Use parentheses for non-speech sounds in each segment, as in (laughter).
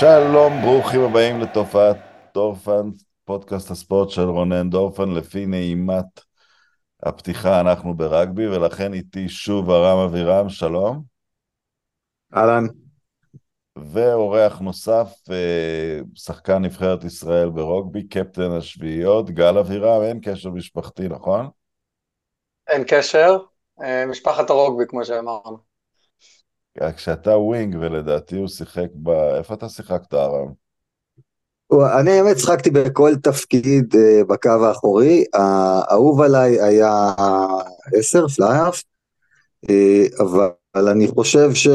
שלום, ברוכים הבאים לתופעת דורפן, פודקאסט הספורט של רונן דורפן, לפי נעימת הפתיחה אנחנו ברגבי, ולכן איתי שוב ארם אבירם, שלום. אהלן. ואורח נוסף, אה, שחקן נבחרת ישראל ברוגבי, קפטן השביעיות, גל אבירם, אין קשר משפחתי, נכון? אין קשר, אה, משפחת הרוגבי, כמו שאמרנו. כשאתה wing, ולדעתי הוא שיחק ב... איפה אתה שיחקת, ארם? אני האמת שיחקתי בכל תפקיד אה, בקו האחורי, האהוב עליי היה עשר, fly-half, אבל אני חושב ש...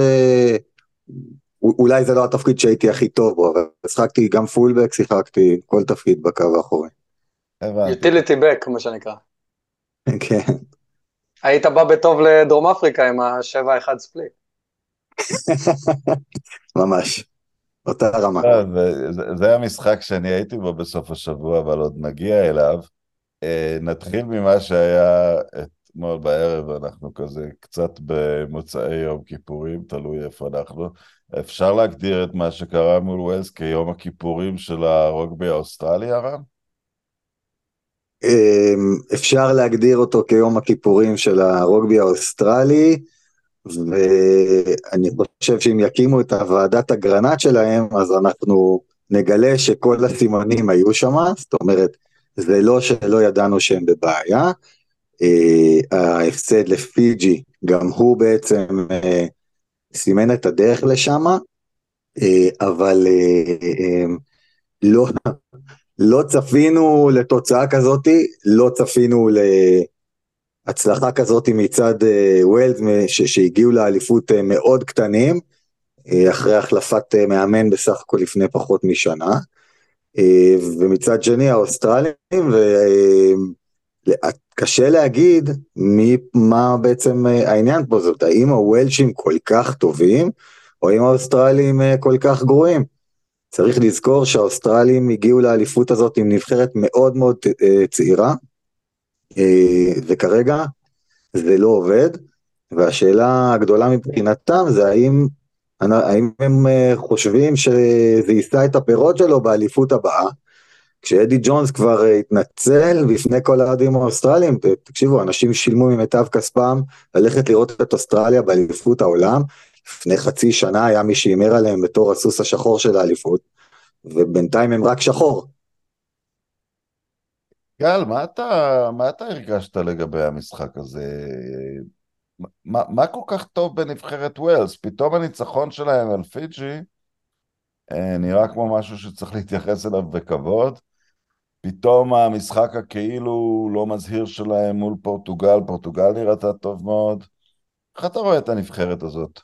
אולי זה לא התפקיד שהייתי הכי טוב בו, אבל שיחקתי גם fullback, שיחקתי כל תפקיד בקו האחורי. utility back, כמו שנקרא. כן. היית בא בטוב לדרום אפריקה עם השבע אחד split. (laughs) ממש, אותה רמה. לא, זה המשחק שאני הייתי בו בסוף השבוע, אבל עוד נגיע אליו. אה, נתחיל ממה שהיה אתמול בערב, אנחנו כזה קצת במוצאי יום כיפורים, תלוי איפה אנחנו. אפשר להגדיר את מה שקרה מול ווילס כיום הכיפורים של הרוגבי האוסטרלי, הרם? אמ, אפשר להגדיר אותו כיום הכיפורים של הרוגבי האוסטרלי, ואני חושב שאם יקימו את הוועדת אגרנט שלהם, אז אנחנו נגלה שכל הסימנים היו שם, זאת אומרת, זה לא שלא ידענו שהם בבעיה. אה, ההפסד לפיג'י, גם הוא בעצם אה, סימן את הדרך לשם, אה, אבל לא, לא צפינו לתוצאה כזאת, לא צפינו להצלחה כזאת מצד ווילס שהגיעו לאליפות מאוד קטנים, אחרי החלפת מאמן בסך הכל לפני פחות משנה. ומצד שני האוסטרלים, קשה להגיד מי, מה בעצם אה, העניין פה זאת, האם הוולשים כל כך טובים, או האם האוסטרלים אה, כל כך גרועים. צריך לזכור שהאוסטרלים הגיעו לאליפות הזאת עם נבחרת מאוד מאוד אה, צעירה, וכרגע זה לא עובד, והשאלה הגדולה מבחינתם זה האם, האם הם חושבים שזה יישא את הפירות שלו באליפות הבאה, כשאדי ג'ונס כבר אה, התנצל בפני כל האוהדים האוסטרליים, תקשיבו, אנשים שילמו ממיטב כספם ללכת לראות את אוסטרליה באליפות העולם, לפני חצי שנה היה מי שהימר עליהם בתור הסוס השחור של האליפות, ובינתיים הם רק שחור. גל, מה אתה, מה אתה הרגשת לגבי המשחק הזה? מה, מה כל כך טוב בנבחרת ווילס? פתאום הניצחון שלהם על פיג'י אה, נראה כמו משהו שצריך להתייחס אליו בכבוד. פתאום המשחק הכאילו לא מזהיר שלהם מול פורטוגל, פורטוגל נראתה טוב מאוד. איך אתה רואה את הנבחרת הזאת?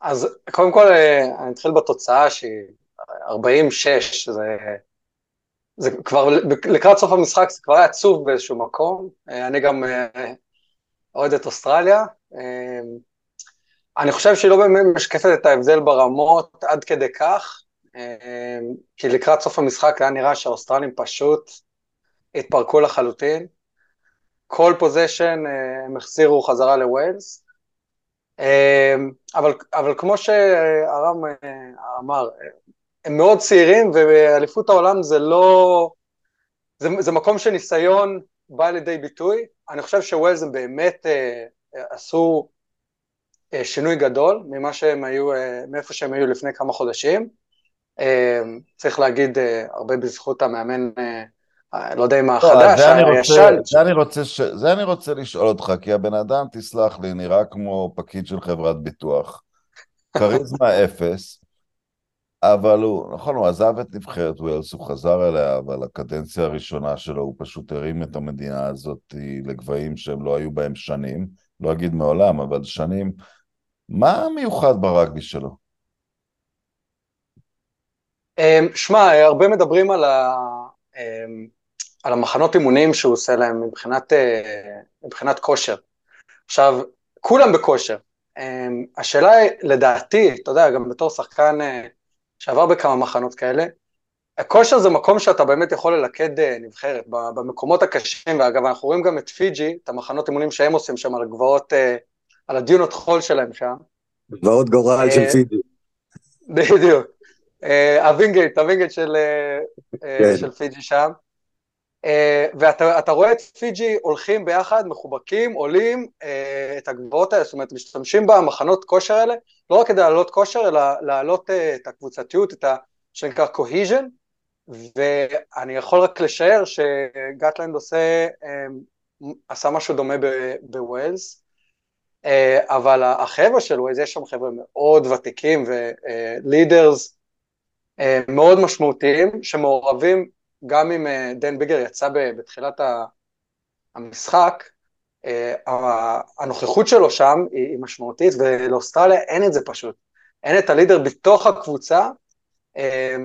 אז קודם כל אה, אני אתחיל בתוצאה שהיא 46, זה, זה כבר לקראת סוף המשחק זה כבר היה עצוב באיזשהו מקום, אה, אני גם אה, אוהד את אוסטרליה, אני חושב שהיא לא באמת משקפת את ההבדל ברמות עד כדי כך, כי לקראת סוף המשחק היה נראה שהאוסטרלים פשוט התפרקו לחלוטין. כל פוזיישן אה, הם החזירו חזרה לווילס. אבל, אבל כמו שארם אה, אמר, הם מאוד צעירים ואליפות העולם זה לא... זה, זה מקום שניסיון בא לידי ביטוי. אני חושב שווילס הם באמת אה, עשו שינוי גדול ממה שהם היו, מאיפה שהם היו לפני כמה חודשים. אמ, צריך להגיד אה, הרבה בזכות המאמן, אה, לא יודע אם לא, החדש, הישן. זה אני רוצה לשאול אותך, כי הבן אדם, תסלח לי, נראה כמו פקיד של חברת ביטוח. כריזמה אפס, אבל הוא, נכון, הוא עזב את נבחרת ווילס, הוא חזר אליה, אבל הקדנציה הראשונה שלו הוא פשוט הרים את המדינה הזאת לגבהים שהם לא היו בהם שנים, לא אגיד מעולם, אבל שנים. מה מיוחד ברגבי שלו? אמ, שמע, הרבה מדברים על, ה, אמ, על המחנות אימונים שהוא עושה להם מבחינת, אה, מבחינת כושר. עכשיו, כולם בכושר. אמ, השאלה היא, לדעתי, אתה יודע, גם בתור שחקן אה, שעבר בכמה מחנות כאלה, הכושר זה מקום שאתה באמת יכול ללכד אה, נבחרת. במקומות הקשים, ואגב, אנחנו רואים גם את פיג'י, את המחנות אימונים שהם עושים שם על הגבעות, על הדיונות חול שלהם שם. גבעות גורל של פיג'י. בדיוק. אה, הווינגייט, הווינגייט של, אה, אה, כן. של פיג'י שם. אה, ואתה אתה רואה את פיג'י הולכים ביחד, מחובקים, עולים אה, את הגבעות האלה, זאת אומרת, משתמשים במחנות כושר האלה, לא רק כדי להעלות כושר, אלא להעלות אה, את הקבוצתיות, את ה... שנקרא cohesion, ואני יכול רק לשער שגטלנד עושה, עשה משהו דומה בווילס, אבל החבר'ה של ווילס, יש שם חבר'ה מאוד ותיקים ולידרס מאוד משמעותיים, שמעורבים גם אם אה, דן ביגר יצא בתחילת המשחק, אה, הנוכחות שלו שם היא משמעותית, ולאוסטרליה אין את זה פשוט. אין את הלידר בתוך הקבוצה, אה,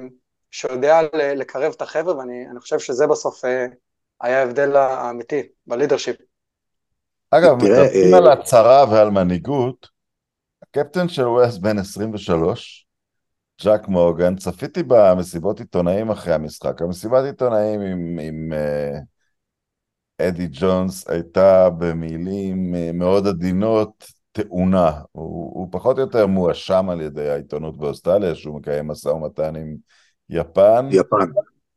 שיודע לקרב את החבר'ה, ואני אני חושב שזה בסוף היה ההבדל האמיתי בלידרשיפ. אגב, מדברים על הצהרה ועל מנהיגות, הקפטן של ווסט בן 23, ג'אק מורגן, צפיתי במסיבות עיתונאים אחרי המשחק. המסיבת עיתונאים עם, עם אה, אדי ג'ונס הייתה במילים אה, מאוד עדינות, תאונה. הוא, הוא פחות או יותר מואשם על ידי העיתונות באוסטרליה, שהוא מקיים משא ומתן עם יפן. יפן.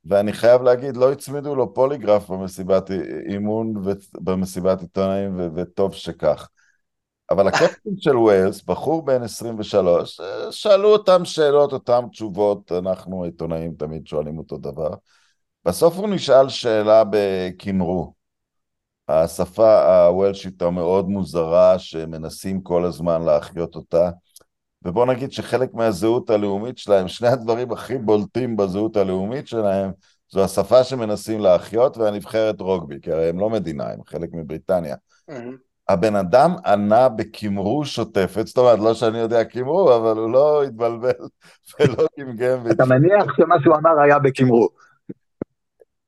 ואני חייב להגיד, לא הצמידו לו פוליגרף במסיבת אימון ובמסיבת עיתונאים, ו- וטוב שכך. אבל הקפטן של ווילס, בחור בן 23, אה, שאלו אותם שאלות, אותם תשובות, אנחנו עיתונאים תמיד שואלים אותו דבר. בסוף הוא נשאל שאלה בקמרו. השפה הוולשית המאוד מוזרה, שמנסים כל הזמן להחיות אותה. ובוא נגיד שחלק מהזהות הלאומית שלהם, שני הדברים הכי בולטים בזהות הלאומית שלהם, זו השפה שמנסים להחיות והנבחרת רוגבי, כי הרי הם לא מדינה, הם חלק מבריטניה. הבן אדם ענה בקמרו שוטפת, זאת אומרת, לא שאני יודע קמרו, אבל הוא לא התבלבל (laughs) ולא גמגם. אתה מניח שמה שהוא אמר היה בקמרו.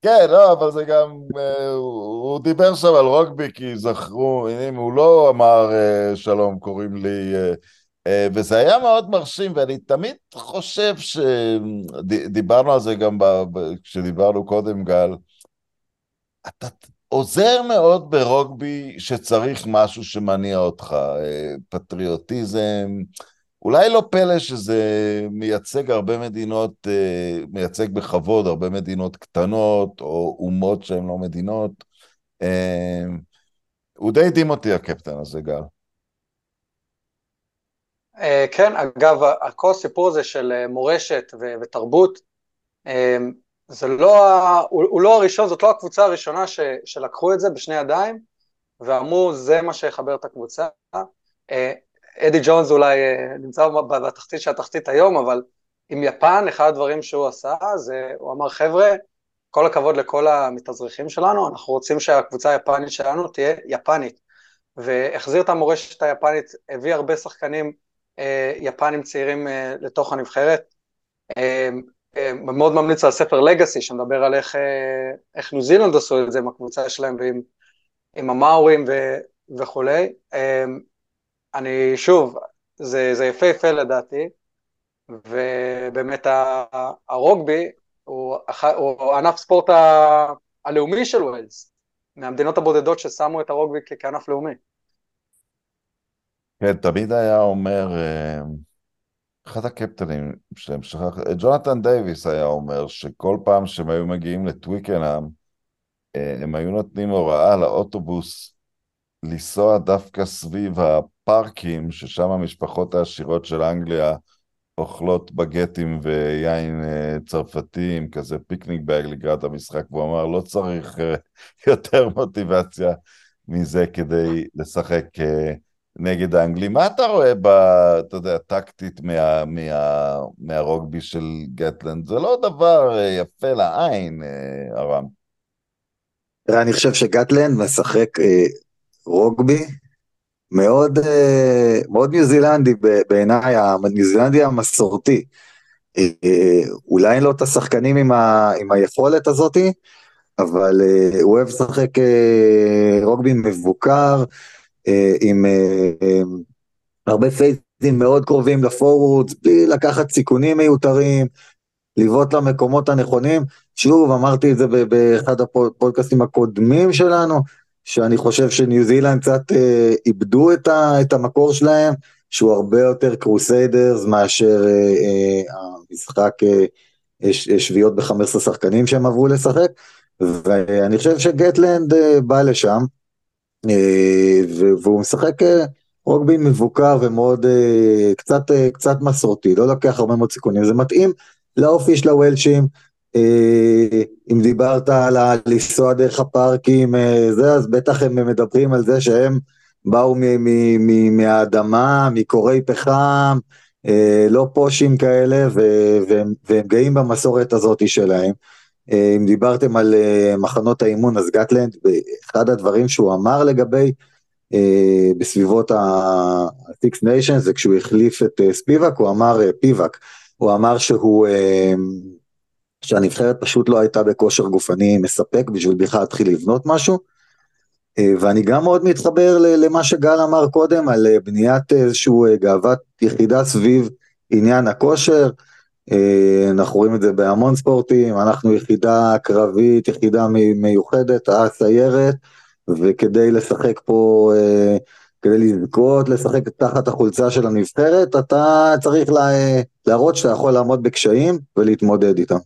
כן, לא, אבל זה גם, אה, הוא, הוא דיבר שם על רוגבי, כי זכרו, אם הוא לא אמר אה, שלום, קוראים לי, אה, וזה היה מאוד מרשים, ואני תמיד חושב שדיברנו על זה גם ב, ב, כשדיברנו קודם, גל, אתה עוזר מאוד ברוגבי שצריך משהו שמניע אותך, אה, פטריוטיזם, אולי לא פלא שזה מייצג הרבה מדינות, אה, מייצג בכבוד הרבה מדינות קטנות, או אומות שהן לא מדינות. אה, הוא די הדהים אותי הקפטן הזה, גל. כן, אגב, כל הסיפור הזה של מורשת ותרבות, זה לא, הוא, הוא לא הראשון, זאת לא הקבוצה הראשונה ש, שלקחו את זה בשני ידיים, ואמרו, זה מה שיחבר את הקבוצה. אה, אדי ג'ונס אולי אה, נמצא בתחתית של התחתית היום, אבל עם יפן, אחד הדברים שהוא עשה, זה, הוא אמר, חבר'ה, כל הכבוד לכל המתאזרחים שלנו, אנחנו רוצים שהקבוצה היפנית שלנו תהיה יפנית. והחזיר את המורשת היפנית, הביא הרבה שחקנים אה, יפנים צעירים לתוך הנבחרת. מאוד ממליץ על ספר לגאסי, שמדבר על איך, אה, איך ניו זילנד עשו את זה עם הקבוצה שלהם ועם עם המאורים ו, וכולי. אה, אני, שוב, זה, זה יפהפה לדעתי, ובאמת הרוגבי הוא, הוא ענף ספורט ה- הלאומי של ווילס, מהמדינות הבודדות ששמו את הרוגבי כענף לאומי. כן, תמיד היה אומר, אה, אחד הקפטנים שלהם, שכח, ג'ונתן דייוויס היה אומר שכל פעם שהם היו מגיעים לטוויקנאם, אה, הם היו נותנים הוראה לאוטובוס לנסוע דווקא סביב הפארקים, ששם המשפחות העשירות של אנגליה אוכלות בגטים ויין אה, צרפתי עם כזה פיקניק בג לקראת המשחק, והוא אמר, לא צריך אה, (laughs) יותר מוטיבציה מזה כדי לשחק נגד האנגלים. מה אתה רואה, ב, אתה יודע, טקטית מה, מה, מהרוגבי של גטלנד? זה לא דבר אה, יפה לעין, אה, ארם. תראה, אני חושב שגטלנד משחק אה, רוגבי מאוד, אה, מאוד ניו זילנדי בעיניי, הניו זילנדי המסורתי. אה, אה, אולי אין לו את השחקנים עם, ה, עם היכולת הזאתי, אבל אה, הוא אוהב לשחק אה, רוגבי מבוקר, אה, עם אה, אה, הרבה פייסים מאוד קרובים לפורוורד, בלי לקחת סיכונים מיותרים, לבעוט למקומות הנכונים. שוב, אמרתי את זה באחד הפודקאסטים הקודמים שלנו, שאני חושב שניו זילנד קצת אה, איבדו את, ה, את המקור שלהם, שהוא הרבה יותר קרוסיידרס מאשר אה, אה, המשחק אה, שביעות ב-15 שחקנים שהם עברו לשחק, ואני חושב שגטלנד בא לשם, והוא משחק רוגבי מבוקר ומאוד קצת, קצת מסורתי, לא לוקח הרבה מאוד סיכונים, זה מתאים לאופי של הוולשים, אם דיברת על לנסוע דרך הפארקים, זה, אז בטח הם מדברים על זה שהם באו מהאדמה, מקורי פחם, אה, לא פושים כאלה, והם, והם גאים במסורת הזאת שלהם. אה, אם דיברתם על אה, מחנות האימון, אז גטלנד, אחד הדברים שהוא אמר לגבי, בסביבות ה-Six Nations, זה כשהוא החליף את ספיבק, הוא אמר, פיבק, הוא אמר שהוא, שהנבחרת פשוט לא הייתה בכושר גופני מספק בשביל בכלל להתחיל לבנות משהו. אה, ואני גם מאוד מתחבר למה שגל אמר קודם על אה, בניית איזושהי אה, גאוות יחידה סביב עניין הכושר. אנחנו רואים את זה בהמון ספורטים, אנחנו יחידה קרבית, יחידה מיוחדת, הסיירת, וכדי לשחק פה, כדי לזכות, לשחק תחת החולצה של הנבחרת, אתה צריך להראות שאתה יכול לעמוד בקשיים ולהתמודד איתם.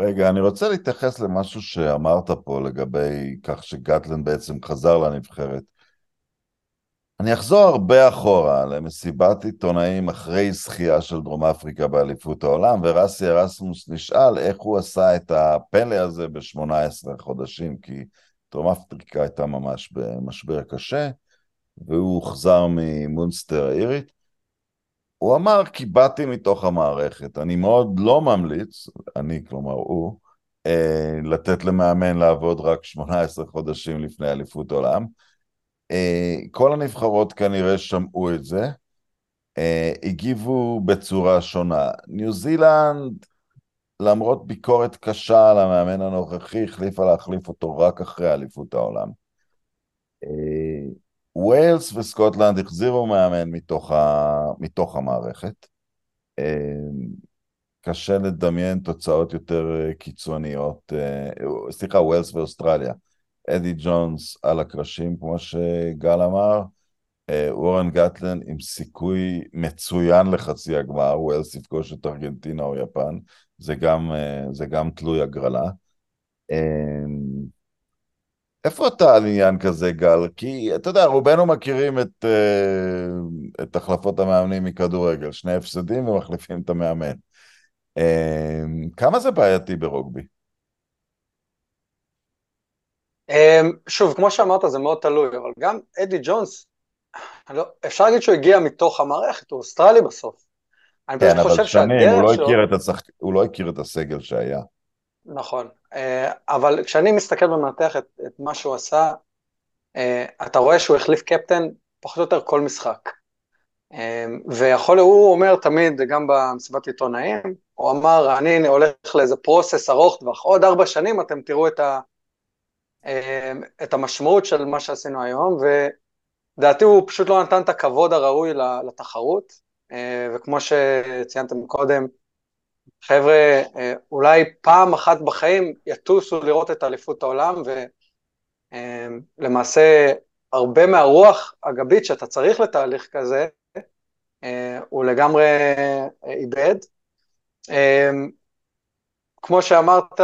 רגע, אני רוצה להתייחס למשהו שאמרת פה לגבי כך שגטלן בעצם חזר לנבחרת. אני אחזור הרבה אחורה למסיבת עיתונאים אחרי זכייה של דרום אפריקה באליפות העולם, ורסי ארסמוס נשאל איך הוא עשה את הפלא הזה ב-18 חודשים, כי דרום אפריקה הייתה ממש במשבר קשה, והוא הוחזר ממונסטר האירית. הוא אמר, כי באתי מתוך המערכת. אני מאוד לא ממליץ, אני, כלומר הוא, אה, לתת למאמן לעבוד רק 18 חודשים לפני אליפות עולם. אה, כל הנבחרות כנראה שמעו את זה, אה, הגיבו בצורה שונה. ניו זילנד, למרות ביקורת קשה על המאמן הנוכחי, החליפה להחליף אותו רק אחרי אליפות העולם. אה, ווילס וסקוטלנד החזירו מאמן מתוך, ה... מתוך המערכת. קשה לדמיין תוצאות יותר קיצוניות. סליחה, ווילס ואוסטרליה. אדי ג'ונס על הקרשים, כמו שגל אמר. אה, וורן גטלנד עם סיכוי מצוין לחצי הגמר, ווילס יפגוש את ארגנטינה או יפן, זה גם, זה גם תלוי הגרלה. אמ, איפה אתה על עניין כזה, גל? כי אתה יודע, רובנו מכירים את, את החלפות המאמנים מכדורגל, שני הפסדים ומחליפים את המאמן. כמה זה בעייתי ברוגבי? Um, שוב, כמו שאמרת, זה מאוד תלוי, אבל גם אדי ג'ונס, לא, אפשר להגיד שהוא הגיע מתוך המערכת, הוא אוסטרלי בסוף. אני כן, אבל שנים, הוא, לא שלו... השח... הוא לא הכיר את הסגל שהיה. נכון, אה, אבל כשאני מסתכל ומנתח את, את מה שהוא עשה, אה, אתה רואה שהוא החליף קפטן פחות או יותר כל משחק. אה, ויכול, הוא אומר תמיד, גם במסיבת עיתונאים, הוא אמר, אני הולך לאיזה פרוסס ארוך טווח, עוד ארבע שנים אתם תראו את, ה, את המשמעות של מה שעשינו היום, ודעתי הוא פשוט לא נתן את הכבוד הראוי לתחרות, וכמו שציינתם קודם, חבר'ה, אה, אולי פעם אחת בחיים יטוסו לראות את אליפות העולם, ולמעשה אה, הרבה מהרוח הגבית שאתה צריך לתהליך כזה, אה, הוא לגמרי איבד. כמו שאמרת,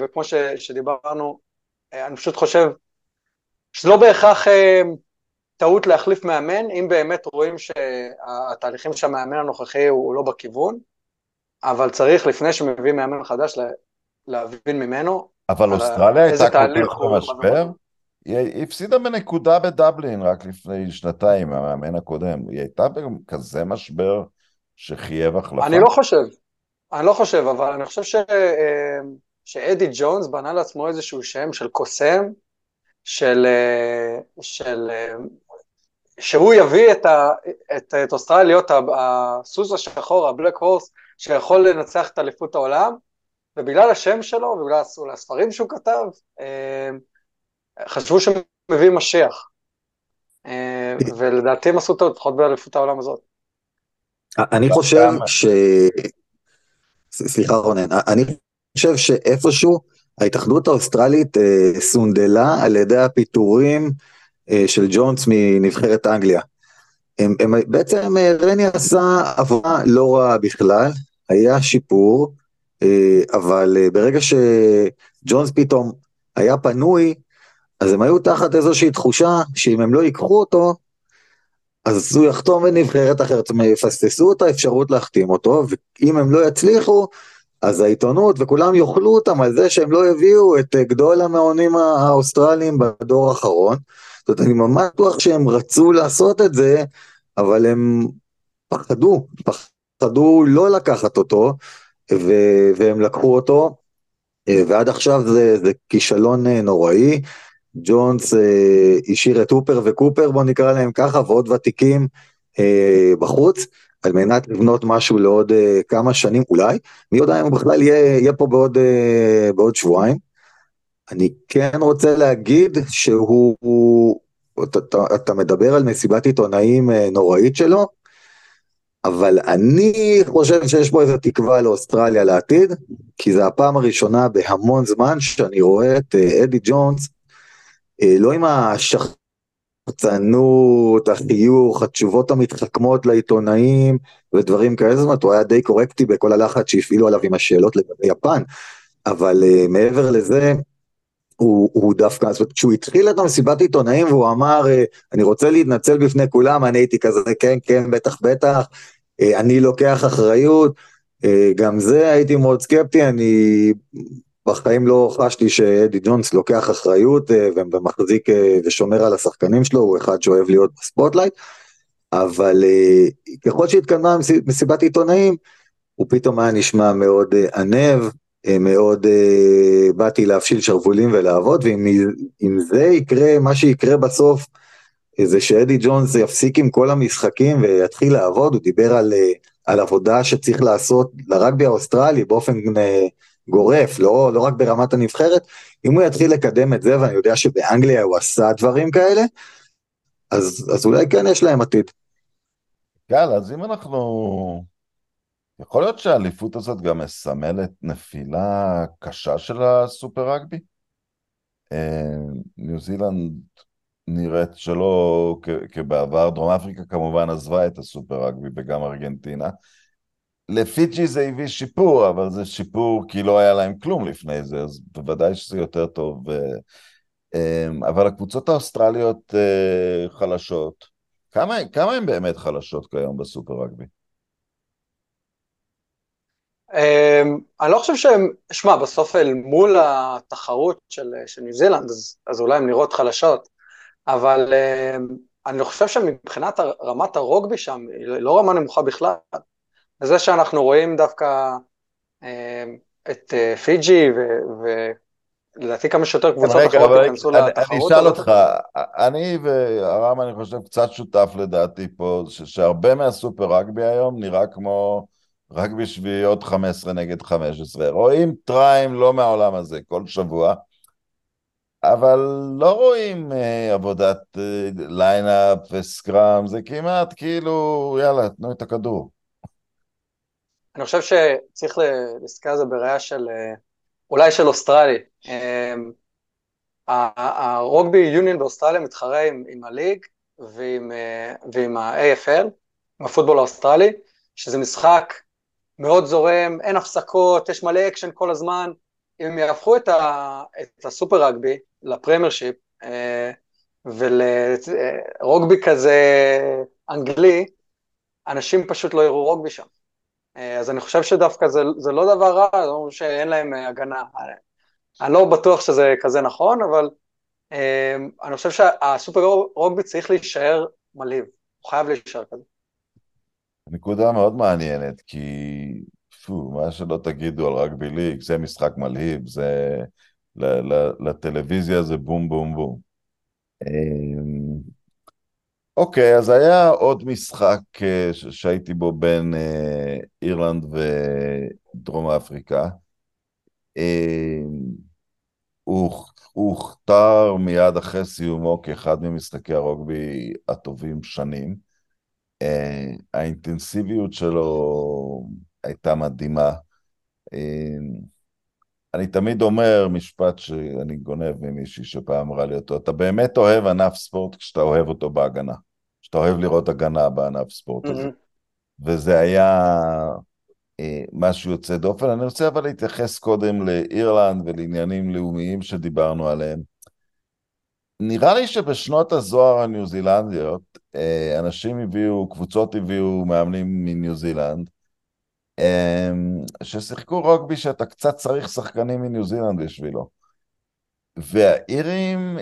וכמו שדיברנו, אני פשוט חושב שזה לא בהכרח טעות להחליף מאמן, אם באמת רואים שהתהליכים של המאמן הנוכחי הוא לא בכיוון. אבל צריך, לפני שמביא מאמן חדש, להבין ממנו. אבל אוסטרליה הייתה כל כך במשבר? היא הפסידה בנקודה בדבלין רק לפני שנתיים, המאמן הקודם. היא הייתה בכזה משבר שחייב החלפה? אני לא חושב. אני לא חושב, אבל אני חושב ש... שאדי ג'ונס בנה לעצמו איזשהו שם של קוסם, של, אה, של אה, שהוא יביא את, ה, את, את אוסטרליה להיות הסוס השחור, הבלק הורס, שיכול לנצח את אליפות העולם, ובגלל השם שלו, ובגלל הספרים שהוא כתב, אה, חשבו שהם מביאים משיח. ולדעתי הם עשו טעות, לפחות באליפות העולם הזאת. אני חושב ש... סליחה רונן, אני חושב שאיפשהו ההתאחדות האוסטרלית אה, סונדלה על ידי הפיטורים של ג'ונס מנבחרת אנגליה. הם, הם, בעצם רני עשה עבודה לא רעה בכלל, היה שיפור, אבל ברגע שג'ונס פתאום היה פנוי, אז הם היו תחת איזושהי תחושה שאם הם לא ייקחו אותו, אז הוא יחתום בנבחרת אחרת, זאת אומרת, יפספסו את האפשרות להחתים אותו, ואם הם לא יצליחו, אז העיתונות וכולם יאכלו אותם על זה שהם לא הביאו את גדול המאמנים האוסטרליים בדור האחרון. זאת אומרת, אני ממש בטוח שהם רצו לעשות את זה, אבל הם פחדו, פחדו לא לקחת אותו, ו- והם לקחו אותו, ועד עכשיו זה, זה כישלון נוראי. ג'ונס אה, השאיר את הופר וקופר, בוא נקרא להם ככה, ועוד ותיקים אה, בחוץ, על מנת לבנות משהו לעוד אה, כמה שנים, אולי, מי יודע אם הוא בכלל יהיה, יהיה פה בעוד, אה, בעוד שבועיים. אני כן רוצה להגיד שהוא, אתה, אתה, אתה מדבר על מסיבת עיתונאים אה, נוראית שלו, אבל אני חושב שיש פה איזו תקווה לאוסטרליה לעתיד, כי זו הפעם הראשונה בהמון זמן שאני רואה את אדי ג'ונס אה, לא עם השחצנות, החיוך, התשובות המתחכמות לעיתונאים ודברים כאלה, זאת אומרת, הוא היה די קורקטי בכל הלחץ שהפעילו עליו עם השאלות לגבי יפן, אבל uh, מעבר לזה, הוא, הוא דווקא, זאת אומרת, כשהוא התחיל את המסיבת עיתונאים והוא אמר, uh, אני רוצה להתנצל בפני כולם, אני הייתי כזה, כן, כן, בטח, בטח, uh, אני לוקח אחריות, גם זה הייתי מאוד סקפטי, אני בחיים לא חשתי שאדי ג'ונס לוקח אחריות אה, ומחזיק אה, ושומר על השחקנים שלו, הוא אחד שאוהב להיות ב spotlight, אבל אה, ככל שהתקדמה מסיבת עיתונאים, הוא פתאום היה נשמע מאוד ענו, מאוד באתי להפשיל שרוולים ולעבוד, ואם זה יקרה, מה שיקרה בסוף, זה שאדי ג'ונס יפסיק עם כל המשחקים ויתחיל לעבוד, הוא דיבר על, על עבודה שצריך לעשות לרגבי האוסטרלי באופן גורף, לא, לא רק ברמת הנבחרת, אם הוא יתחיל לקדם את זה, ואני יודע שבאנגליה הוא עשה דברים כאלה, אז, אז אולי כן יש להם עתיד. יאללה, אז אם אנחנו... יכול להיות שהאליפות הזאת גם מסמלת נפילה קשה של הסופר רגבי? אה, ניו זילנד נראית שלא כבעבר, דרום אפריקה כמובן עזבה את הסופר רגבי וגם ארגנטינה. לפיג'י זה הביא שיפור, אבל זה שיפור כי לא היה להם כלום לפני זה, אז בוודאי שזה יותר טוב. אמ, אבל הקבוצות האוסטרליות אה, חלשות. כמה, כמה הן באמת חלשות כיום בסופר רגבי? אמ, אני לא חושב שהן, שמע, בסוף אל מול התחרות של, של ניו זילנד, אז, אז אולי הן נראות חלשות, אבל אמ, אני חושב שמבחינת רמת הרוגבי שם, היא לא רמה נמוכה בכלל. וזה שאנחנו רואים דווקא אה, את אה, פיג'י, ולדעתי כמה שיותר קבוצות אחרות ייכנסו לתחרות. אני אשאל אותך, אני והרם אני חושב קצת שותף לדעתי פה, שהרבה מהסופר רגבי היום נראה כמו רגבי שביעיות 15 נגד 15. רואים טריים לא מהעולם הזה כל שבוע. אבל לא רואים אה, עבודת אה, lineout ו scrum, זה כמעט כאילו, יאללה, תנו את הכדור. אני חושב שצריך להסתכל על זה בראייה של, אה, אולי של אוסטרלי. אמ, ה rugby union באוסטרליה מתחרה עם, עם ה league ועם, אה, ועם ה-AFL, עם הפוטבול האוסטרלי, שזה משחק מאוד זורם, אין הפסקות, יש מלא אקשן כל הזמן. אם הם יהפכו את, ה, את הסופר רגבי לפרמייר שיפ אה, ולרוגבי כזה אנגלי, אנשים פשוט לא יראו רוגבי שם. אה, אז אני חושב שדווקא זה, זה לא דבר רע, זה אומר שאין להם אה, הגנה. אני לא בטוח שזה כזה נכון, אבל אה, אני חושב שהסופר רוגבי צריך להישאר מלהיב, הוא חייב להישאר כזה. נקודה מאוד מעניינת, כי פו, מה שלא תגידו על רגבי ליג, זה משחק מלהיב, זה... לטלוויזיה זה בום בום בום. אוקיי, אז היה עוד משחק אה, שהייתי בו בין אה, אירלנד ודרום אפריקה. אה, הוא הוכתר מיד אחרי סיומו כאחד ממשחקי הרוגבי הטובים שנים. האינטנסיביות שלו הייתה מדהימה. אני תמיד אומר משפט שאני גונב ממישהי שפעם אמרה לי אותו, אתה באמת אוהב ענף ספורט כשאתה אוהב אותו בהגנה. שאתה אוהב לראות הגנה בענף ספורט הזה. וזה היה אה, משהו יוצא דופן. אני רוצה אבל להתייחס קודם לאירלנד ולעניינים לאומיים שדיברנו עליהם. נראה לי שבשנות הזוהר הניו זילנדיות, אה, אנשים הביאו, קבוצות הביאו מאמנים מניו זילנד, ששיחקו רוגבי שאתה קצת צריך שחקנים מניו זילנד בשבילו. והאירים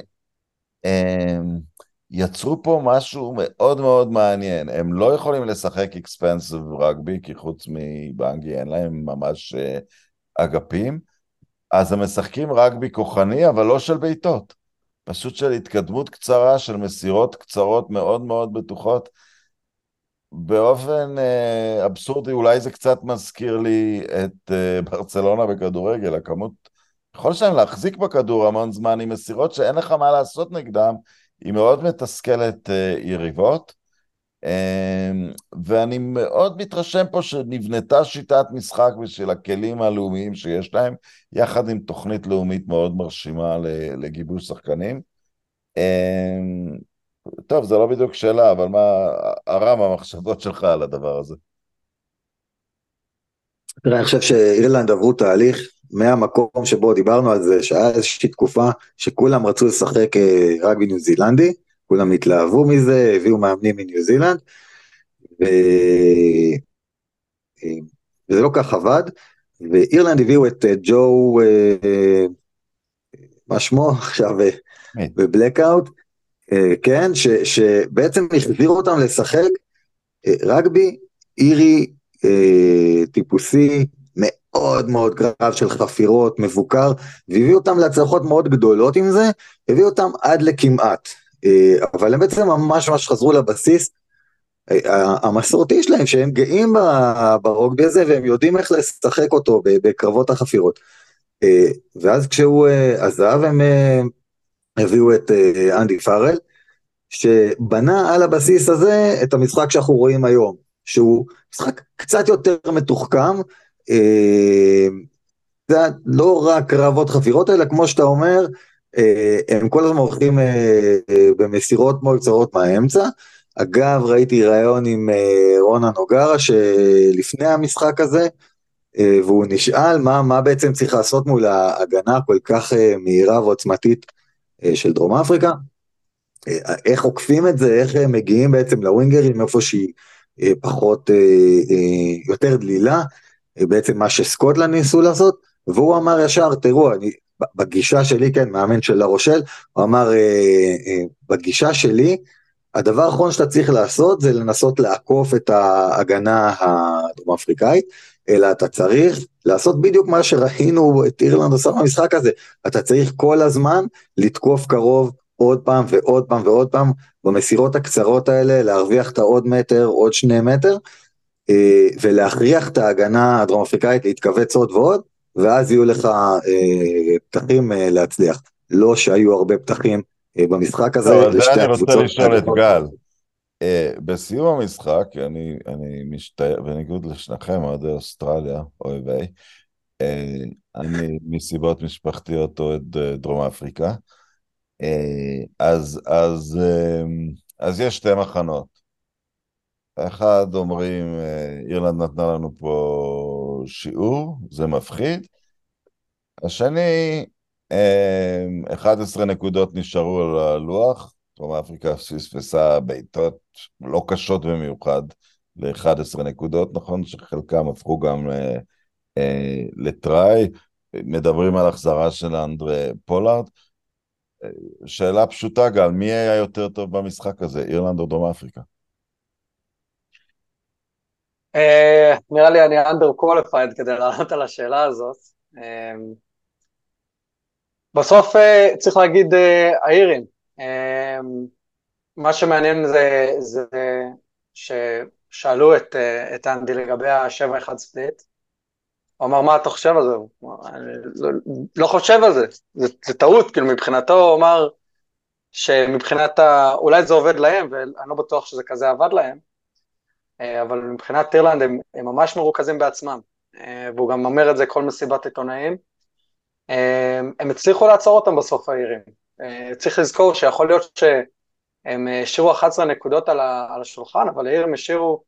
אה, יצרו פה משהו מאוד מאוד מעניין. הם לא יכולים לשחק אקספנסיב רגבי, כי חוץ מבנגי אין להם ממש אגפים, אז הם משחקים רגבי כוחני, אבל לא של בעיטות. פשוט של התקדמות קצרה, של מסירות קצרות מאוד מאוד בטוחות. באופן אה, אבסורדי, אולי זה קצת מזכיר לי את אה, ברצלונה בכדורגל, הכמות, יכול שלהם להחזיק בכדור המון זמן עם מסירות שאין לך מה לעשות נגדם, היא מאוד מתסכלת אה, יריבות. אה, ואני מאוד מתרשם פה שנבנתה שיטת משחק בשביל הכלים הלאומיים שיש להם, יחד עם תוכנית לאומית מאוד מרשימה לגיבוש שחקנים. אמ, טוב, זו לא בדיוק שאלה, אבל מה, הרם, המחשבות שלך על הדבר הזה? תראה, אני חושב שאירלנד עברו תהליך מהמקום שבו דיברנו על זה, שהיה איזושהי תקופה שכולם רצו לשחק אה, רק בניו זילנדי, כולם התלהבו מזה, הביאו מאמנים מניו זילנד, ו... אה, וזה לא כך עבד, ואירלנד הביאו את אה, ג'ו, מה שמו עכשיו, בבלקאוט, כן, ש, שבעצם החזיר אותם לשחק רגבי אירי טיפוסי, מאוד מאוד קרב של חפירות, מבוקר, והביא אותם להצלחות מאוד גדולות עם זה, הביא אותם עד לכמעט. אה, אבל הם בעצם ממש ממש חזרו לבסיס אה, המסורתי שלהם, שהם גאים ברוגבי הזה והם יודעים איך לשחק אותו בקרבות החפירות. אה, ואז כשהוא עזב הם הביאו את אנדי פארל, שבנה על הבסיס הזה את המשחק שאנחנו רואים היום, שהוא משחק קצת יותר מתוחכם, אה, זה לא רק קרבות חפירות, אלא כמו שאתה אומר, אה, הם כל הזמן הולכים אה, במסירות מאוד קצרות מהאמצע. אגב, ראיתי ראיון עם רונה נוגרה שלפני המשחק הזה, והוא נשאל מה, מה בעצם צריך לעשות מול ההגנה הכל כך מהירה ועוצמתית של דרום אפריקה. איך עוקפים את זה, איך הם מגיעים בעצם לווינגרים איפה שהיא פחות, יותר דלילה. בעצם מה שסקוטלנד ניסו לעשות, והוא אמר ישר, תראו, אני, בגישה שלי, כן, מאמן של הרושל, הוא אמר, אה, אה, בגישה שלי, הדבר האחרון שאתה צריך לעשות זה לנסות לעקוף את ההגנה הדרום אפריקאית, אלא אתה צריך לעשות בדיוק מה שראינו את אירלנד עושה במשחק הזה, אתה צריך כל הזמן לתקוף קרוב עוד פעם ועוד פעם ועוד פעם, במסירות הקצרות האלה, להרוויח את העוד מטר, עוד שני מטר, אה, ולהכריח את ההגנה הדרום אפריקאית להתכווץ עוד ועוד, ואז יהיו לך אה, פתחים אה, להצליח. לא שהיו הרבה פתחים במשחק הזה. לא, זה אני רוצה לשאול את גל. בסיום המשחק, אני, אני משתער, בניגוד לשניכם, אוהדי אוסטרליה, אוהבי, אני מסיבות משפחתיות אוהד דרום אפריקה, אז, אז, אז יש שתי מחנות. אחד אומרים, אה, אירלנד נתנה לנו פה שיעור, זה מפחיד. השני, 11 אה, נקודות נשארו על הלוח, דרום אפריקה פספסה בעיטות לא קשות במיוחד ל-11 נקודות, נכון שחלקם הפכו גם אה, לטראי, מדברים על החזרה של אנדרה פולארד. שאלה פשוטה גל, מי היה יותר טוב במשחק הזה, אירלנד או דרום אפריקה? Uh, נראה לי אני under qualified כדי לענות על השאלה הזאת. Uh, בסוף צריך להגיד האירים. Uh, מה שמעניין זה, זה ששאלו את, uh, את אנדי לגבי ה-7-1 ספליט. הוא אמר, מה אתה חושב על זה? אני לא, לא חושב על זה, זה, זה טעות, כאילו מבחינתו הוא אמר שמבחינת ה... אולי זה עובד להם, ואני לא בטוח שזה כזה עבד להם, אה, אבל מבחינת אירלנד הם, הם ממש מרוכזים בעצמם, אה, והוא גם אומר את זה כל מסיבת עיתונאים. אה, הם הצליחו לעצור אותם בסוף האירים. צריך לזכור שיכול להיות הם השאירו 11 נקודות על, ה, על השולחן, אבל העיר הם השאירו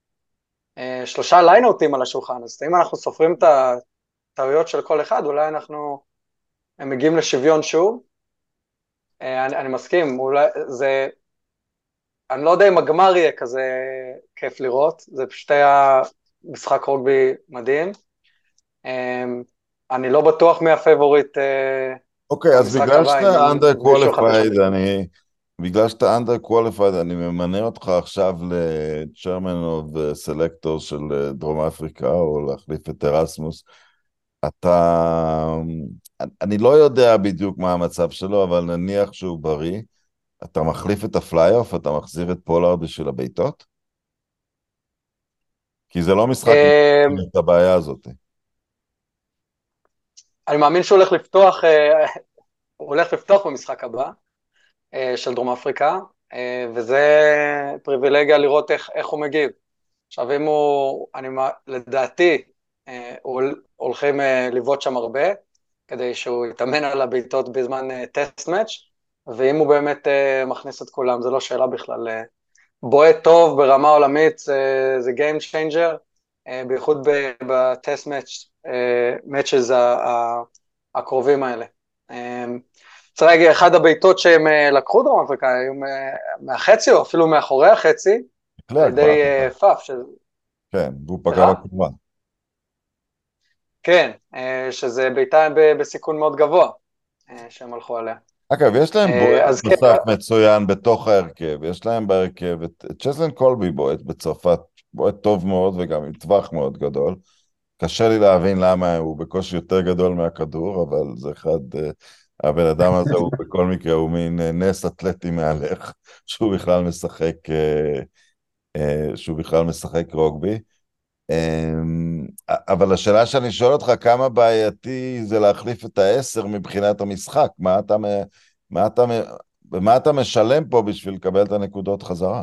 אה, שלושה ליינאוטים על השולחן, אז אם אנחנו סופרים את הטעויות של כל אחד, אולי אנחנו הם מגיעים לשוויון שוב. אה, אני, אני מסכים, אולי זה... אני לא יודע אם הגמר יהיה כזה כיף לראות, זה פשוט היה משחק רוגבי מדהים. אה, אני לא בטוח מי הפייבוריט. אה, אוקיי, אז בגלל שאתה under qualified, אני... בגלל שאתה under qualified, אני ממנה אותך עכשיו ל-chairman of selector של דרום אפריקה, או להחליף את ארסמוס. אתה... אני לא יודע בדיוק מה המצב שלו, אבל נניח שהוא בריא, אתה מחליף את ה fly-half, אתה מחזיר את פולארד בשביל הבעיטות? כי זה לא משחק אמ, את הבעיה הזאת. אני מאמין שהוא הולך לפתוח, אה, הוא הולך לפתוח במשחק הבא אה, של דרום אפריקה, אה, וזה פריבילגיה לראות איך, איך הוא מגיב. עכשיו אם הוא, אני, לדעתי, הולכים לבעוט שם הרבה, כדי שהוא יתאמן על הבעיטות בזמן טסט מאץ', ואם הוא באמת מכניס את כולם, זו לא שאלה בכלל. בועט טוב ברמה עולמית זה, זה Game Changer, בייחוד בטסט מאצ'ז הקרובים האלה. צריך להגיד, אחד הבעיטות שהם לקחו דרום אפריקה היו מהחצי או אפילו מאחורי החצי, על ידי פאף. כן, והוא פגע בקומה. כן, אה, שזה בעיטה בסיכון מאוד גבוה אה, שהם הלכו עליה. אגב, יש להם אה, בועט כן. נוסף כן. מצוין בתוך ההרכב, יש להם בהרכב את צ'זלן קולבי בועט בצרפת, בועט טוב מאוד וגם עם טווח מאוד גדול. קשה לי להבין למה הוא בקושי יותר גדול מהכדור, אבל זה אחד, הבן אדם הזה הוא בכל מקרה, הוא מין נס אתלטי מהלך, שהוא בכלל משחק, שהוא בכלל משחק רוגבי. אמ, אבל השאלה שאני שואל אותך, כמה בעייתי זה להחליף את העשר מבחינת המשחק? מה אתה, מה אתה, במה אתה משלם פה בשביל לקבל את הנקודות חזרה?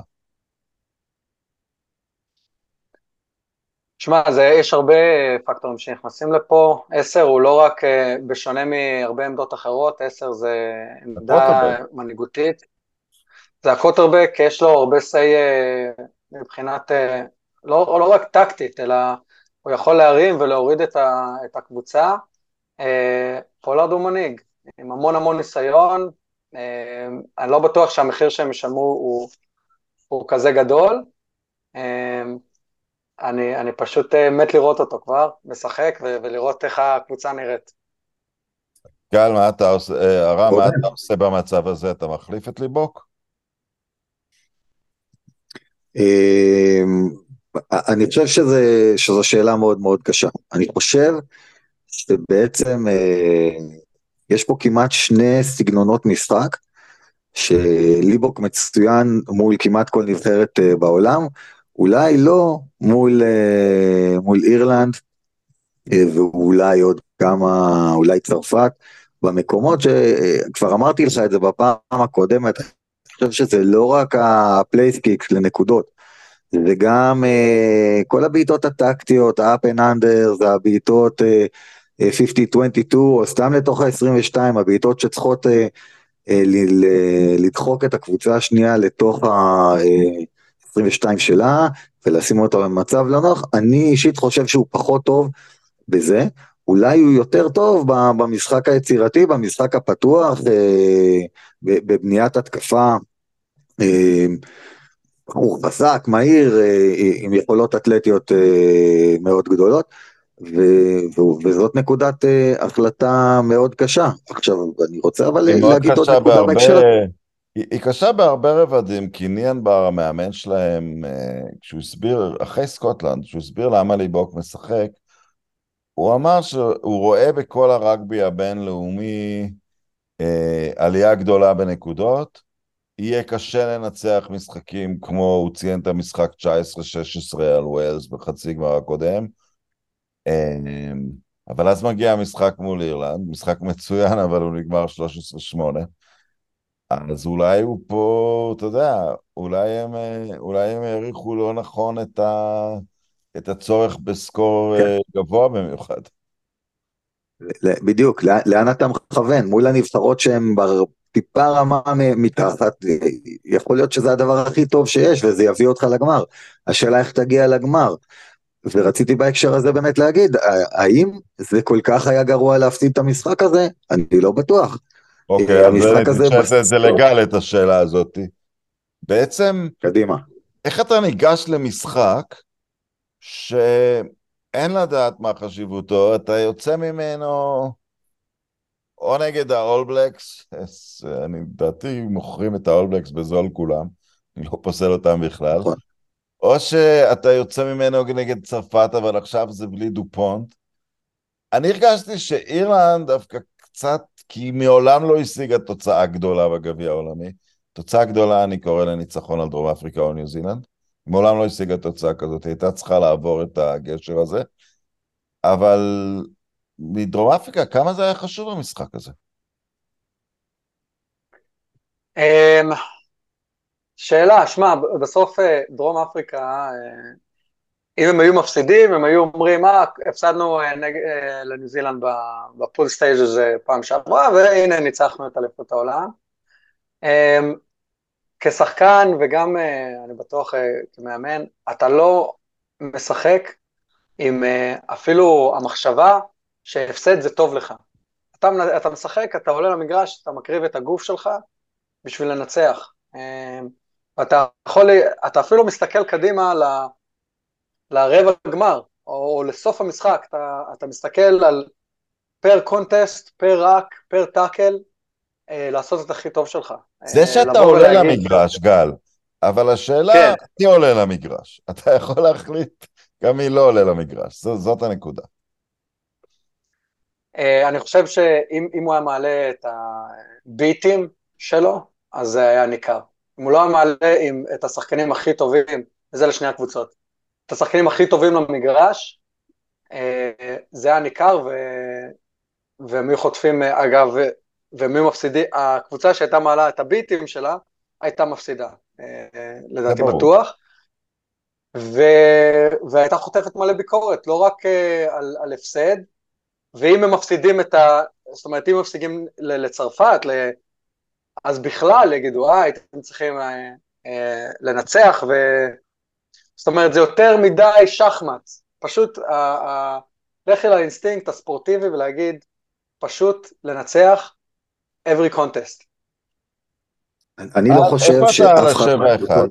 שמע, יש הרבה פקטורים שנכנסים לפה. עשר הוא לא רק, אה, בשונה מהרבה עמדות אחרות, עשר זה עמדה מנהיגותית. זה הקוטרבק, יש לו הרבה סיי אה, מבחינת אה, לא, לא רק טקטית, אלא הוא יכול להרים ולהוריד את, ה, את הקבוצה. אה, פולארד הוא מנהיג, עם המון המון ניסיון, אה, אני לא בטוח שהמחיר שהם ישלמו הוא, הוא כזה גדול. אה, אני, אני פשוט מת לראות אותו כבר, משחק, ו- ולראות איך הקבוצה נראית. גל, מה אתה עושה, הרם, מה אתה עושה במצב הזה? אתה מחליף את ליבוק? אני חושב שזה, שזו שאלה מאוד מאוד קשה. אני חושב שבעצם אה, יש פה כמעט שני סגנונות משחק, שליבוק מצוין מול כמעט כל נבחרת אה, בעולם, אולי לא מול, אה, מול אירלנד, ואולי עוד כמה, אולי צרפת, במקומות שכבר אמרתי לך את זה בפעם הקודמת, אני חושב שזה לא רק ה place kick לנקודות, וגם אה, כל הבעיטות הטקטיות, ה-up and under, זה הבעיטות אה, 50-22, או סתם לתוך ה-22, הבעיטות שצריכות לדחוק את הקבוצה השנייה לתוך ה-22 שלה, ולשים אותה במצב לא נוח. אני אישית חושב שהוא פחות טוב בזה. אולי הוא יותר טוב במשחק היצירתי, במשחק הפתוח, בבניית התקפה. בחור חזק, מהיר, אה, אה, עם יכולות אתלטיות אה, מאוד גדולות, ו- וזאת נקודת החלטה מאוד קשה. עכשיו, אני רוצה אבל להגיד עוד נקודה בהקשר... היא, היא קשה בהרבה רבדים, כי ניינאבר, המאמן שלהם, כשהוא הסביר, אחרי סקוטלנד, כשהוא הסביר למה ליבוק משחק, הוא אמר שהוא רואה בכל הרגבי הבינלאומי עלייה גדולה בנקודות, יהיה קשה לנצח משחקים כמו הוא ציין את המשחק 19-16 על וויילס בחצי גמר הקודם. אמ, אבל אז מגיע המשחק מול אירלנד, משחק מצוין, אבל הוא נגמר 13-8. אז אולי הוא פה, אתה יודע, אולי הם, אולי הם העריכו לא נכון את, ה, את הצורך בסקור כן. אה, גבוה במיוחד. בדיוק, לאן אתה מכוון? מול הנבחרות שהן טיפה רמה מתחת, יכול להיות שזה הדבר הכי טוב שיש וזה יביא אותך לגמר. השאלה איך תגיע לגמר. ורציתי בהקשר הזה באמת להגיד, האם זה כל כך היה גרוע להפסיד את המשחק הזה? אני לא בטוח. אוקיי, אז זה, זה לגל את השאלה הזאת. בעצם, קדימה. איך אתה ניגש למשחק שאין לדעת מה חשיבותו, אתה יוצא ממנו או נגד blacks, אני לדעתי מוכרים את blacks בזול כולם, אני לא פוסל אותם בכלל, נכון. או שאתה יוצא ממנו נגד צרפת, אבל עכשיו זה בלי דופונט. אני הרגשתי שאירלנד דווקא קצת, כי היא מעולם לא השיגה תוצאה גדולה בגביע העולמי. תוצאה גדולה אני קורא לניצחון על דרום אפריקה או ניו זילנד. מעולם לא השיגה תוצאה כזאת, היא הייתה צריכה לעבור את הגשר הזה. אבל מדרום אפריקה, כמה זה היה חשוב המשחק הזה? אמ, שאלה, שמע, בסוף אה, דרום אפריקה, אה, אם הם היו מפסידים, הם היו אומרים, אה, הפסדנו אה, נג... לניו זילנד ב pool stage הזה פעם שעברה, והנה ניצחנו את אליפות העולם. אמ, כשחקן וגם, אני בטוח כמאמן, אתה לא משחק עם אפילו המחשבה שהפסד זה טוב לך. אתה, אתה משחק, אתה עולה למגרש, אתה מקריב את הגוף שלך בשביל לנצח. אמ, אתה יכול, אתה אפילו מסתכל קדימה ל, לרבע גמר, או, לסוף המשחק, אתה, אתה מסתכל על פר קונטסט, פר רק, פר טאקל, אה, לעשות את הכי טוב שלך. זה אה, שאתה עולה ולהגיד... למגרש, גל, אבל השאלה, כן. מי עולה למגרש? (laughs) אתה יכול להחליט גם מי לא עולה למגרש, ז, זאת הנקודה. אה, אני חושב שאם הוא היה מעלה את הביטים שלו, אז זה היה ניכר. אם הוא לא היה מעלה עם, את השחקנים הכי טובים, וזה לשני הקבוצות, את השחקנים הכי טובים למגרש, אה, זה היה ניכר, ו... היו חוטפים, אגב, היו מפסידים, הקבוצה שהייתה מעלה את הביטים שלה, הייתה מפסידה, אה, לדעתי בטוח. ו... והייתה חוטפת מלא ביקורת, לא רק על, על הפסד, ואם הם מפסידים את ה... זאת אומרת, אם מפסידים לצרפת, ל... אז בכלל יגידו, אה, הייתם צריכים אה, אה, לנצח, ו... זאת אומרת, זה יותר מדי שחמט. פשוט, לכי לאינסטינקט הספורטיבי ולהגיד, פשוט לנצח every contest. אני לא חושב שאף אחד...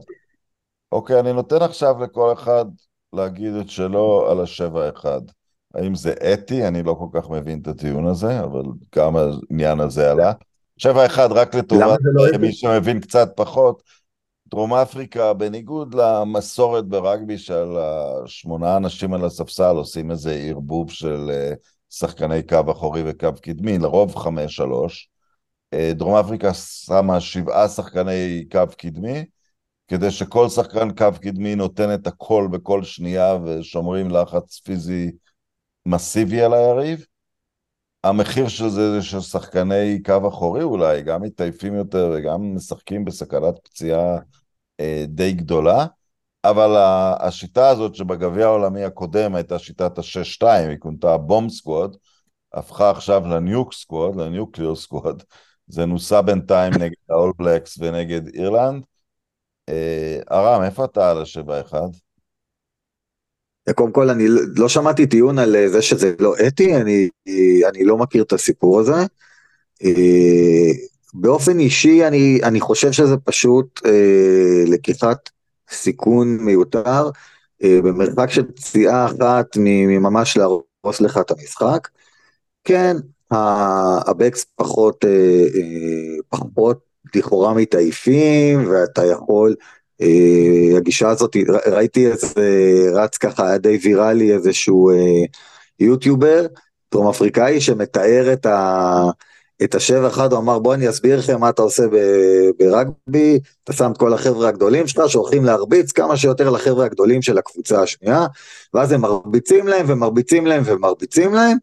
אוקיי, אני נותן עכשיו לכל אחד להגיד את שלו על השבע אחד. האם זה אתי? אני לא כל כך מבין את הטיעון הזה, אבל גם העניין הזה עלה. שבע אחד רק לטובת לא מי שמבין קצת פחות. דרום אפריקה, בניגוד למסורת ברגבי של השמונה אנשים על הספסל, עושים איזה ערבוב של אה, שחקני קו אחורי וקו קדמי, לרוב חמש שלוש. אה, דרום אפריקה שמה שבעה שחקני קו קדמי, כדי שכל שחקן קו קדמי נותן את הכל בכל שנייה ושומרים לחץ פיזי מסיבי על היריב. המחיר של זה זה ששחקני קו אחורי אולי גם מתעייפים יותר וגם משחקים בסכנת פציעה די גדולה, אבל השיטה הזאת שבגביע העולמי הקודם הייתה שיטת ה-6-2, היא כונתה bomb squad, הפכה עכשיו ל nuke squad, ל nuclear squad, זה נוסה בינתיים (laughs) נגד האול בלקס ונגד אירלנד. אה, ארם, איפה אתה על השבע אחד? קודם כל אני לא שמעתי טיעון על אה, זה שזה לא אתי, אני, אני לא מכיר את הסיפור הזה. אה, באופן אישי אני, אני חושב שזה פשוט אה, לקיחת סיכון מיותר, במרחק של פציעה אחת מממש להרוס לך את המשחק. כן, הבקס פחות, פחות לכאורה מתעייפים, ואתה יכול אה, הגישה הזאת, ראיתי איזה רץ ככה, היה די ויראלי איזשהו אה, יוטיובר דרום אפריקאי שמתאר את ה... את השבע אחד, הוא אמר בוא אני אסביר לכם מה אתה עושה ברגבי, אתה שם את כל החבר'ה הגדולים שלך שהולכים להרביץ כמה שיותר לחבר'ה הגדולים של הקבוצה השנייה, ואז הם מרביצים להם ומרביצים להם ומרביצים להם,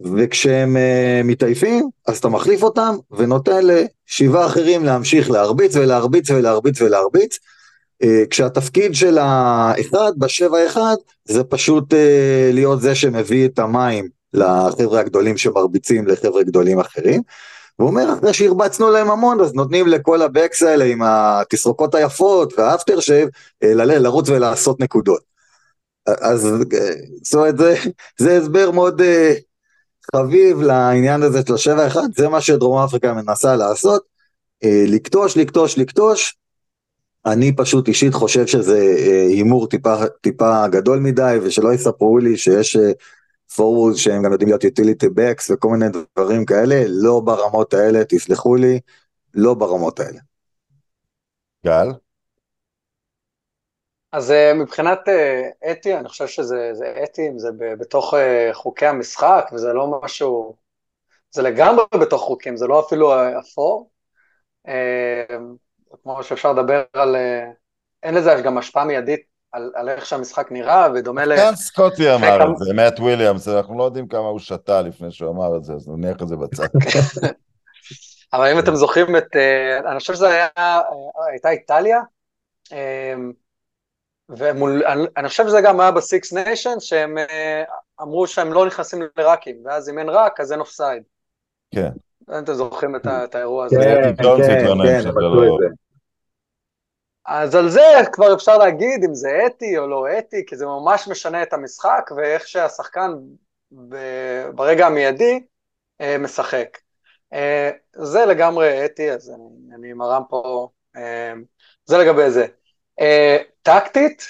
וכשהם uh, מתעייפים, אז אתה מחליף אותם ונותן לשבעה אחרים להמשיך להרביץ ולהרביץ ולהרביץ ולהרביץ, אה, כשהתפקיד של האחד בשבע אחד זה פשוט אה, להיות זה שמביא את המים לחבר'ה הגדולים שמרביצים לחבר'ה גדולים אחרים. והוא אומר, אחרי שהרבצנו להם המון, אז נותנים לכל הבקס האלה עם התסרוקות היפות והאפטר שייב, לרוץ ולעשות נקודות. אז זאת אומרת, זה, זה הסבר מאוד חביב לעניין הזה של השבע אחד, זה מה שדרום אפריקה מנסה לעשות, לקטוש, לקטוש, לקטוש, אני פשוט אישית חושב שזה אה, הימור טיפה, טיפה גדול מדי, ושלא יספרו לי שיש פורוורד אה, שהם גם יודעים להיות utility backs וכל מיני דברים כאלה, לא ברמות האלה, תסלחו לי, לא ברמות האלה. גל? אז אה, מבחינת אתי, אני חושב שזה אתי, זה בתוך חוקי המשחק, וזה לא משהו, זה לגמרי בתוך חוקים, זה לא אפילו אפור. כמו שאפשר לדבר על... אה, אין לזה גם השפעה מיידית על, על איך שהמשחק נראה, ודומה ל... כאן סקוטי אמר את זה, מאט וויליאמס, אנחנו לא יודעים כמה הוא שתה לפני שהוא אמר את זה, אז נניח את זה בצד. (laughs) אבל אם אתם זוכרים את... אה, אני חושב שזה היה... אה, הייתה איטליה, ואני חושב שזה גם היה ב Six Nations, שהם אמרו שהם לא נכנסים לראקים, ואז אם אין ruck, אז אין אוף סייד. כן. אתם זוכרים את האירוע הזה. כן, כן, כן, לא- אז על זה כבר אפשר להגיד אם זה אתי או לא אתי, כי זה ממש משנה את המשחק ואיך שהשחקן ברגע המיידי אה, משחק. אה, זה לגמרי אתי, אז אני, אני מרם פה, אה, זה לגבי זה. טקטית,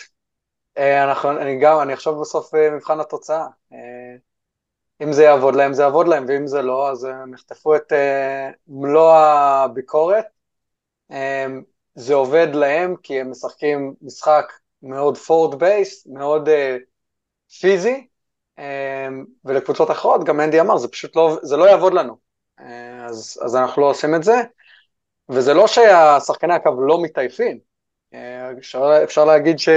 אנחנו, אני גם, אני עכשיו בסוף מבחן התוצאה. אם זה יעבוד להם, זה יעבוד להם, ואם זה לא, אז הם יחטפו את מלוא הביקורת. זה עובד להם כי הם משחקים משחק מאוד פורד בייס, מאוד uh, פיזי, um, ולקבוצות אחרות, גם אנדי אמר, זה פשוט לא, זה לא יעבוד לנו. Uh, אז, אז אנחנו לא עושים את זה, וזה לא שהשחקני הקו לא מתעייפים. Uh, אפשר, אפשר להגיד ש...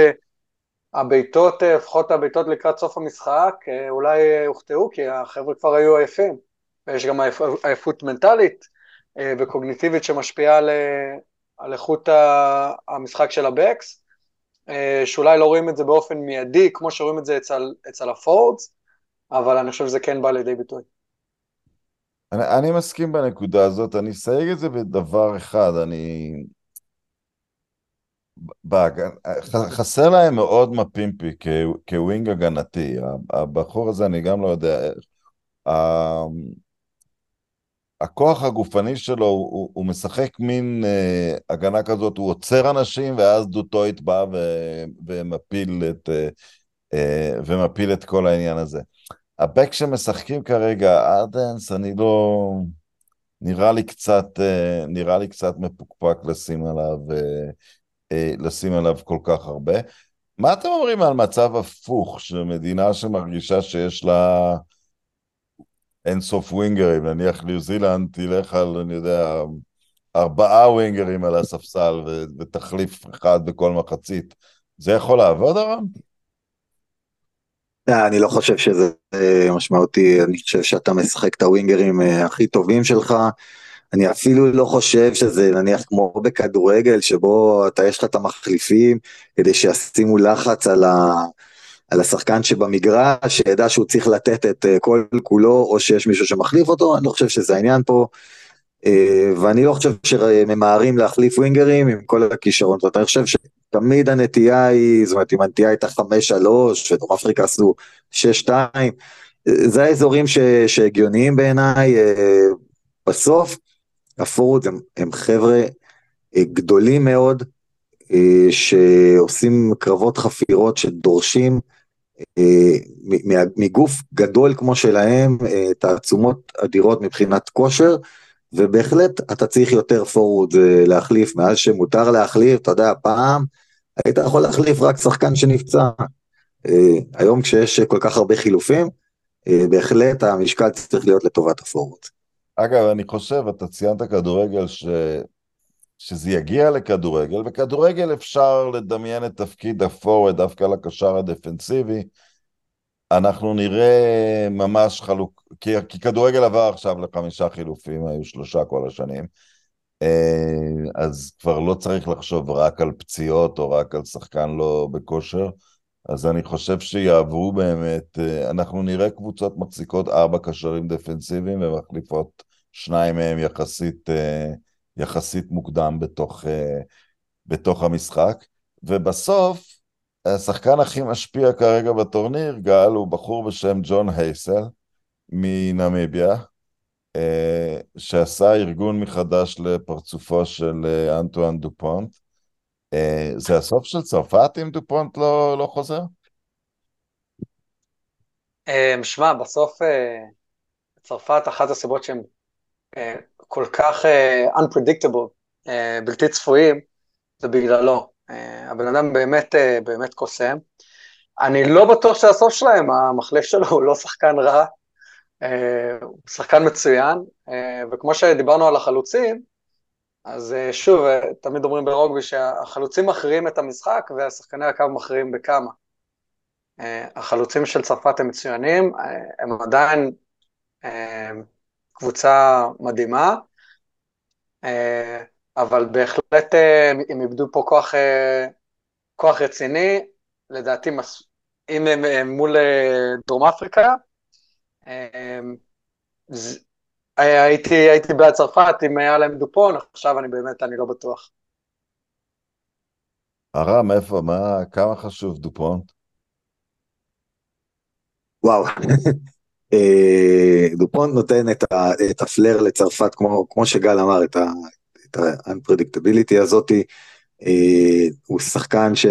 הבעיטות, אה, לפחות הבעיטות לקראת סוף המשחק, אה, אולי הוכתעו כי החבר'ה כבר היו עייפים, ויש גם עייפות מנטלית וקוגניטיבית שמשפיעה על, על איכות המשחק של ה backs, שאולי לא רואים את זה באופן מיידי, כמו שרואים את זה אצל, אצל ה forwards, אבל אני חושב שזה כן בא לידי ביטוי. אני, אני מסכים בנקודה הזאת, אני אסייג את זה בדבר אחד, אני חסר להם מאוד מפימפי כ wing הגנתי, הבחור הזה אני גם לא יודע, הכוח הגופני שלו, הוא, הוא משחק מין uh, הגנה כזאת, הוא עוצר אנשים ואז דוטויט בא ו, ומפיל, את, uh, uh, ומפיל את כל העניין הזה. הבק שמשחקים כרגע, ארדנס, אני לא... נראה לי קצת, uh, נראה לי קצת מפוקפק לשים עליו uh, אה, לשים עליו כל כך הרבה. מה אתם אומרים על מצב הפוך, של מדינה שמרגישה שיש לה אינסוף ווינגרים, נניח ניו זילנד תלך על, אני יודע, ארבעה ווינגרים על הספסל ו- ותחליף אחד בכל מחצית. זה יכול לעבוד, ארם? אה, אני לא חושב שזה אה, משמעותי, אני חושב שאתה משחק את הווינגרים אה, הכי טובים שלך, אני אפילו לא חושב שזה נניח כמו בכדורגל, שבו אתה יש לך את המחליפים, כדי שישימו לחץ על, ה, על השחקן שבמגרש, שידע שהוא צריך לתת את אה, כל כולו, או שיש מישהו שמחליף אותו, אני לא חושב שזה העניין פה. אה, ואני לא חושב שממהרים להחליף ווינגרים עם כל הכישרון, אני חושב שתמיד הנטייה היא, זאת אומרת, אם הנטייה הייתה חמש שלוש, ודרום אפריקה עשו שש שתיים, אה, זה האזורים שהגיוניים בעיניי, בסוף, הפורוד הם, הם חבר'ה אה, גדולים מאוד, אה, שעושים קרבות חפירות שדורשים אה, מגוף גדול כמו שלהם תעצומות אדירות מבחינת כושר, ובהחלט אתה צריך יותר פורוד להחליף, מאז שמותר להחליף, אתה יודע, פעם היית יכול להחליף רק שחקן שנפצע. היום כשיש כל כך הרבה חילופים, בהחלט המשקל צריך להיות לטובת הפורוד. אגב, אני חושב, אתה ציינת כדורגל, ש... שזה יגיע לכדורגל, בכדורגל אפשר לדמיין את תפקיד הפורוורד דווקא לקשר הדפנסיבי. אנחנו נראה ממש חלוק, כי, כי כדורגל עבר עכשיו לחמישה חילופים, היו שלושה כל השנים, אה, אז כבר לא צריך לחשוב רק על פציעות או רק על שחקן לא בכושר, אז אני חושב שיעברו באמת, אה, אנחנו נראה קבוצות מחזיקות ארבע קשרים דפנסיביים ומחליפות שניים מהם יחסית, אה, יחסית מוקדם בתוך, אה, בתוך המשחק, ובסוף השחקן הכי משפיע כרגע בטורניר, גל, הוא בחור בשם ג'ון הייסל מנמיביה, אה, שעשה ארגון מחדש לפרצופו של אנטואן דופונט. זה הסוף של צרפת אם דופונט לא, לא חוזר? שמע, בסוף צרפת, אחת הסיבות שהם אה, כל כך uh, unpredictable, uh, בלתי צפויים, זה בגללו. Uh, הבן אדם באמת, uh, באמת קוסם. אני לא בטוח שהסוף שלהם, המחליף שלו הוא לא שחקן רע, uh, הוא שחקן מצוין, uh, וכמו שדיברנו על החלוצים, אז uh, שוב, uh, תמיד אומרים ברוגבי שהחלוצים מכריעים את המשחק והשחקני הקו מכריעים בכמה. Uh, החלוצים של צרפת הם מצוינים, uh, הם עדיין... Uh, קבוצה מדהימה, אה, אבל בהחלט אה, הם איבדו פה כוח, אה, כוח רציני, לדעתי אם הם מול דרום אפריקה, הייתי, הייתי בעד צרפת אם היה להם דופון, עכשיו אני באמת, אני לא בטוח. הרם, איפה, מה, כמה חשוב דופונט? וואו, דופונט נותן את, ה, את ה flair לצרפת, כמו, כמו שגל אמר, את ה-unpredictability הזאתי. אה, הוא שחקן ש,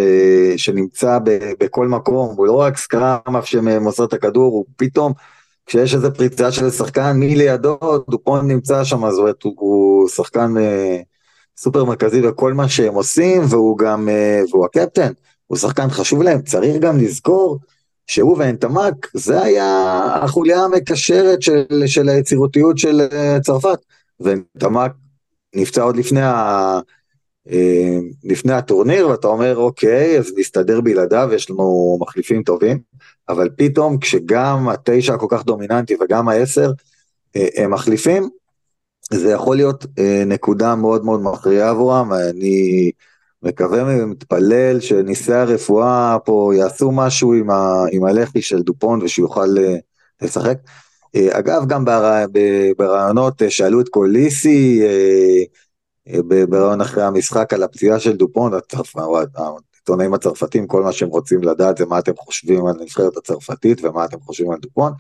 שנמצא ב, בכל מקום, הוא לא רק scrum-half שמוסר את הכדור, הוא פתאום, כשיש איזה פריצה של שחקן מי לידו, דופונט נמצא שם, זאת אומרת, הוא, הוא שחקן אה, סופר מרכזי בכל מה שהם עושים, והוא גם, אה, והוא הקפטן, הוא שחקן חשוב להם, צריך גם לזכור שהוא ואנטמק, זה היה החוליה המקשרת של, של היצירותיות של אה, צרפת. ואנטמק נפצע עוד לפני, ה, אה, לפני הטורניר, ואתה אומר, אוקיי, אז נסתדר בלעדיו, יש לנו מחליפים טובים, אבל פתאום כשגם התשע הכל כך דומיננטי וגם העשר אה, הם מחליפים, זה יכול להיות נקודה מאוד מאוד מכריעה עבורם, אני... מקווה ומתפלל שניסי הרפואה פה יעשו משהו עם, ה, עם הלחי של דופון ושיוכל אה, לשחק. אה, אגב, גם ברעיונות אה, שאלו את קוליסי ברעיון אחרי המשחק על הפציעה של דופון, העיתונאים הצרפתים, כל מה שהם רוצים לדעת זה מה אתם חושבים על הנבחרת הצרפתית ומה אתם חושבים על דופון.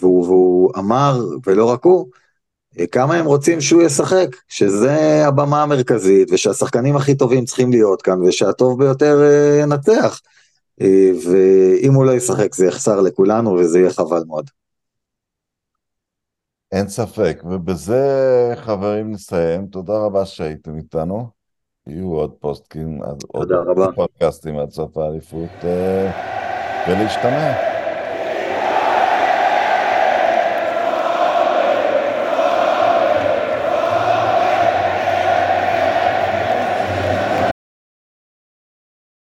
והוא, והוא אמר, ולא רק הוא, כמה הם רוצים שהוא ישחק, שזה הבמה המרכזית, ושהשחקנים הכי טובים צריכים להיות כאן, ושהטוב ביותר אה, ינצח. אה, ואם הוא לא ישחק זה יחסר לכולנו וזה יהיה חבל מאוד. אין ספק, ובזה חברים נסיים, תודה רבה שהייתם איתנו. יהיו עוד פוסטקים, עוד רבה. פודקאסטים עד סוף האליפות, אה, ולהשתמע.